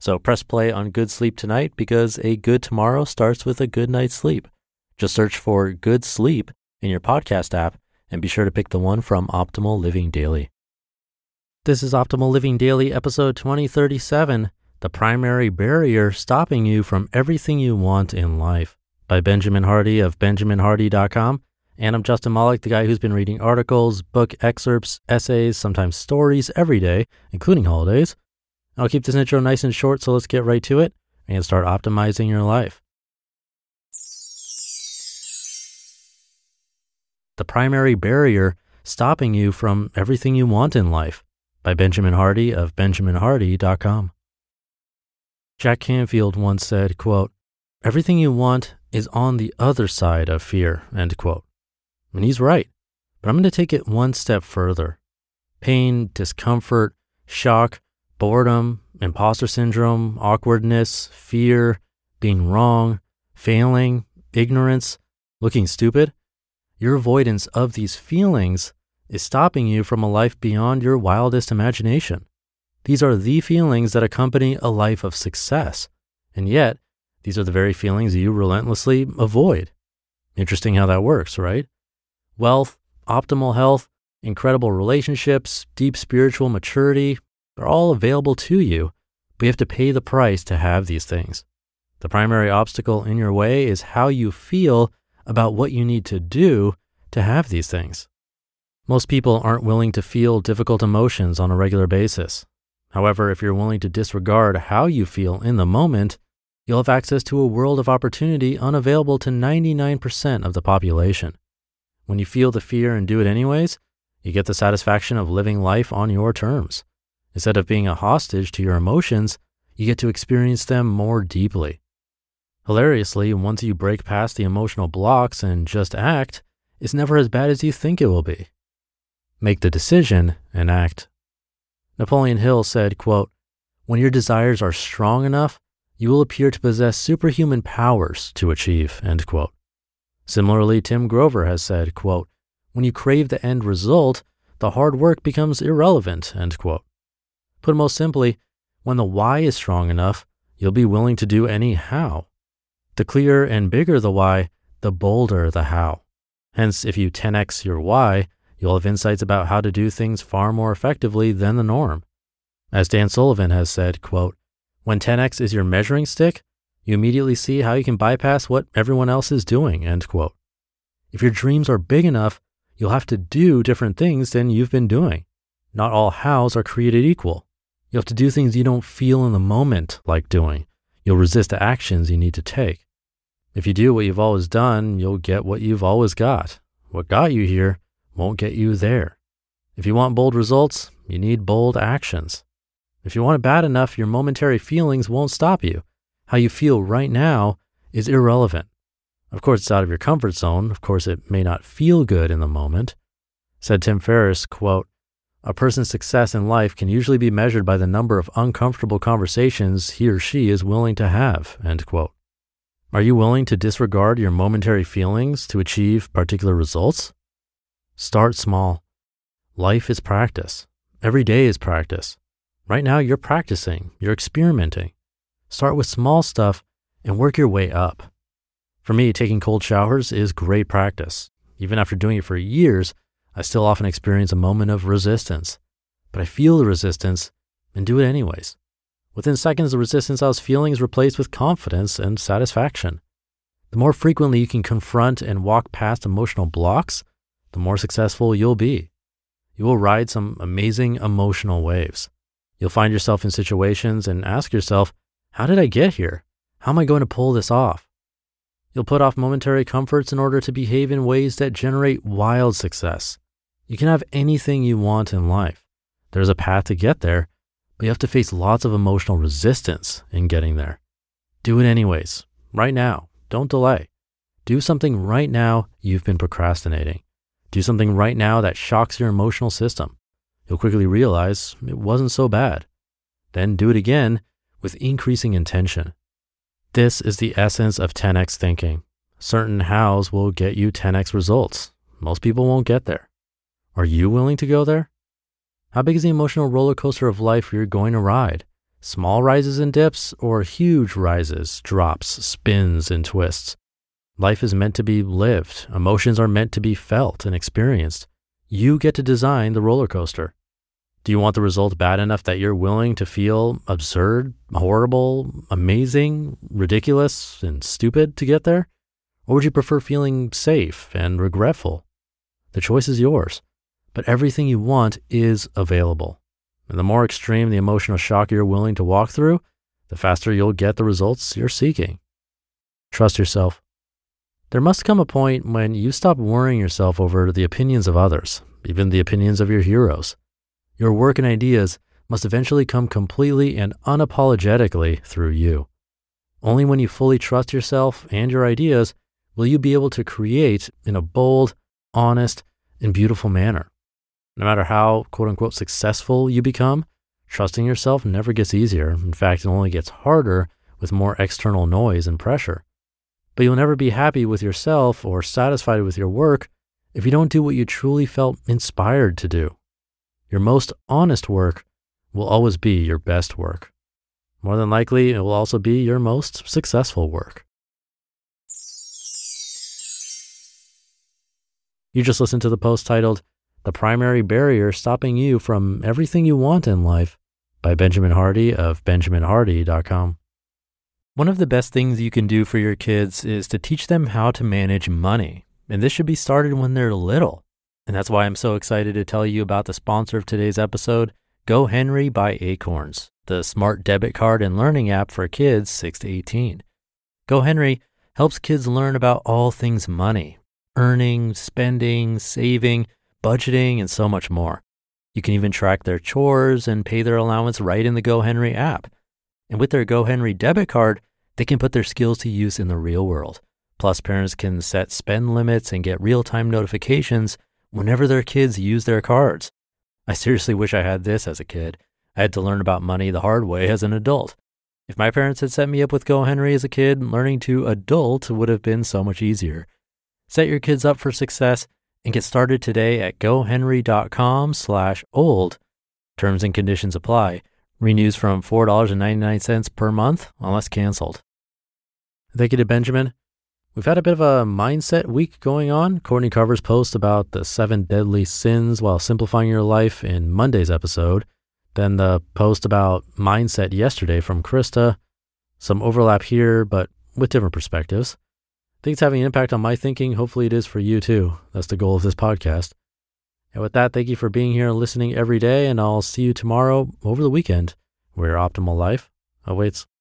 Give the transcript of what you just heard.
So press play on Good Sleep tonight because a good tomorrow starts with a good night's sleep. Just search for Good Sleep in your podcast app and be sure to pick the one from Optimal Living Daily. This is Optimal Living Daily, episode 2037 The Primary Barrier Stopping You from Everything You Want in Life by Benjamin Hardy of BenjaminHardy.com. And I'm Justin Malik, the guy who's been reading articles, book excerpts, essays, sometimes stories every day, including holidays. I'll keep this intro nice and short, so let's get right to it and start optimizing your life. The Primary Barrier Stopping You from Everything You Want in Life by Benjamin Hardy of BenjaminHardy.com. Jack Canfield once said, quote, Everything you want is on the other side of fear, end quote. And he's right. But I'm going to take it one step further. Pain, discomfort, shock, boredom, imposter syndrome, awkwardness, fear, being wrong, failing, ignorance, looking stupid. Your avoidance of these feelings is stopping you from a life beyond your wildest imagination. These are the feelings that accompany a life of success. And yet, these are the very feelings you relentlessly avoid. Interesting how that works, right? Wealth, optimal health, incredible relationships, deep spiritual maturity are all available to you, but you have to pay the price to have these things. The primary obstacle in your way is how you feel about what you need to do to have these things. Most people aren't willing to feel difficult emotions on a regular basis. However, if you're willing to disregard how you feel in the moment, you'll have access to a world of opportunity unavailable to 99% of the population. When you feel the fear and do it anyways, you get the satisfaction of living life on your terms. Instead of being a hostage to your emotions, you get to experience them more deeply. Hilariously, once you break past the emotional blocks and just act, it's never as bad as you think it will be. Make the decision and act. Napoleon Hill said, quote, When your desires are strong enough, you will appear to possess superhuman powers to achieve, end quote. Similarly, Tim Grover has said, quote, when you crave the end result, the hard work becomes irrelevant, end quote. Put most simply, when the why is strong enough, you'll be willing to do any how. The clearer and bigger the why, the bolder the how. Hence, if you 10x your why, you'll have insights about how to do things far more effectively than the norm. As Dan Sullivan has said, quote, when 10x is your measuring stick, you immediately see how you can bypass what everyone else is doing, end quote. If your dreams are big enough, you'll have to do different things than you've been doing. Not all hows are created equal. You have to do things you don't feel in the moment like doing. You'll resist the actions you need to take. If you do what you've always done, you'll get what you've always got. What got you here won't get you there. If you want bold results, you need bold actions. If you want it bad enough, your momentary feelings won't stop you. How you feel right now is irrelevant. Of course, it's out of your comfort zone. Of course, it may not feel good in the moment. Said Tim Ferriss, quote, a person's success in life can usually be measured by the number of uncomfortable conversations he or she is willing to have, end quote. Are you willing to disregard your momentary feelings to achieve particular results? Start small. Life is practice. Every day is practice. Right now, you're practicing, you're experimenting. Start with small stuff and work your way up. For me, taking cold showers is great practice. Even after doing it for years, I still often experience a moment of resistance. But I feel the resistance and do it anyways. Within seconds, the resistance I was feeling is replaced with confidence and satisfaction. The more frequently you can confront and walk past emotional blocks, the more successful you'll be. You will ride some amazing emotional waves. You'll find yourself in situations and ask yourself, how did I get here? How am I going to pull this off? You'll put off momentary comforts in order to behave in ways that generate wild success. You can have anything you want in life. There's a path to get there, but you have to face lots of emotional resistance in getting there. Do it anyways, right now. don't delay. Do something right now you've been procrastinating. Do something right now that shocks your emotional system. You'll quickly realize it wasn't so bad. Then do it again with increasing intention. This is the essence of 10x thinking. Certain hows will get you 10x results. Most people won't get there. Are you willing to go there? How big is the emotional roller coaster of life you're going to ride? Small rises and dips or huge rises, drops, spins, and twists? Life is meant to be lived. Emotions are meant to be felt and experienced. You get to design the roller coaster. Do you want the result bad enough that you're willing to feel absurd, horrible, amazing, ridiculous, and stupid to get there? Or would you prefer feeling safe and regretful? The choice is yours, but everything you want is available. And the more extreme the emotional shock you're willing to walk through, the faster you'll get the results you're seeking. Trust yourself. There must come a point when you stop worrying yourself over the opinions of others, even the opinions of your heroes. Your work and ideas must eventually come completely and unapologetically through you. Only when you fully trust yourself and your ideas will you be able to create in a bold, honest, and beautiful manner. No matter how quote unquote successful you become, trusting yourself never gets easier. In fact, it only gets harder with more external noise and pressure. But you'll never be happy with yourself or satisfied with your work if you don't do what you truly felt inspired to do. Your most honest work will always be your best work. More than likely, it will also be your most successful work. You just listened to the post titled, The Primary Barrier Stopping You from Everything You Want in Life by Benjamin Hardy of benjaminhardy.com. One of the best things you can do for your kids is to teach them how to manage money. And this should be started when they're little. And that's why I'm so excited to tell you about the sponsor of today's episode, GoHenry by Acorns, the smart debit card and learning app for kids 6 to 18. GoHenry helps kids learn about all things money, earning, spending, saving, budgeting, and so much more. You can even track their chores and pay their allowance right in the GoHenry app. And with their GoHenry debit card, they can put their skills to use in the real world. Plus, parents can set spend limits and get real time notifications whenever their kids use their cards. I seriously wish I had this as a kid. I had to learn about money the hard way as an adult. If my parents had set me up with GoHenry as a kid, learning to adult would have been so much easier. Set your kids up for success and get started today at gohenry.com slash old. Terms and conditions apply. Renews from $4.99 per month unless canceled. Thank you to Benjamin. We've had a bit of a mindset week going on. Courtney Carver's post about the seven deadly sins while simplifying your life in Monday's episode. Then the post about mindset yesterday from Krista. Some overlap here, but with different perspectives. It's having an impact on my thinking. Hopefully, it is for you too. That's the goal of this podcast. And with that, thank you for being here and listening every day. And I'll see you tomorrow over the weekend where your optimal life awaits.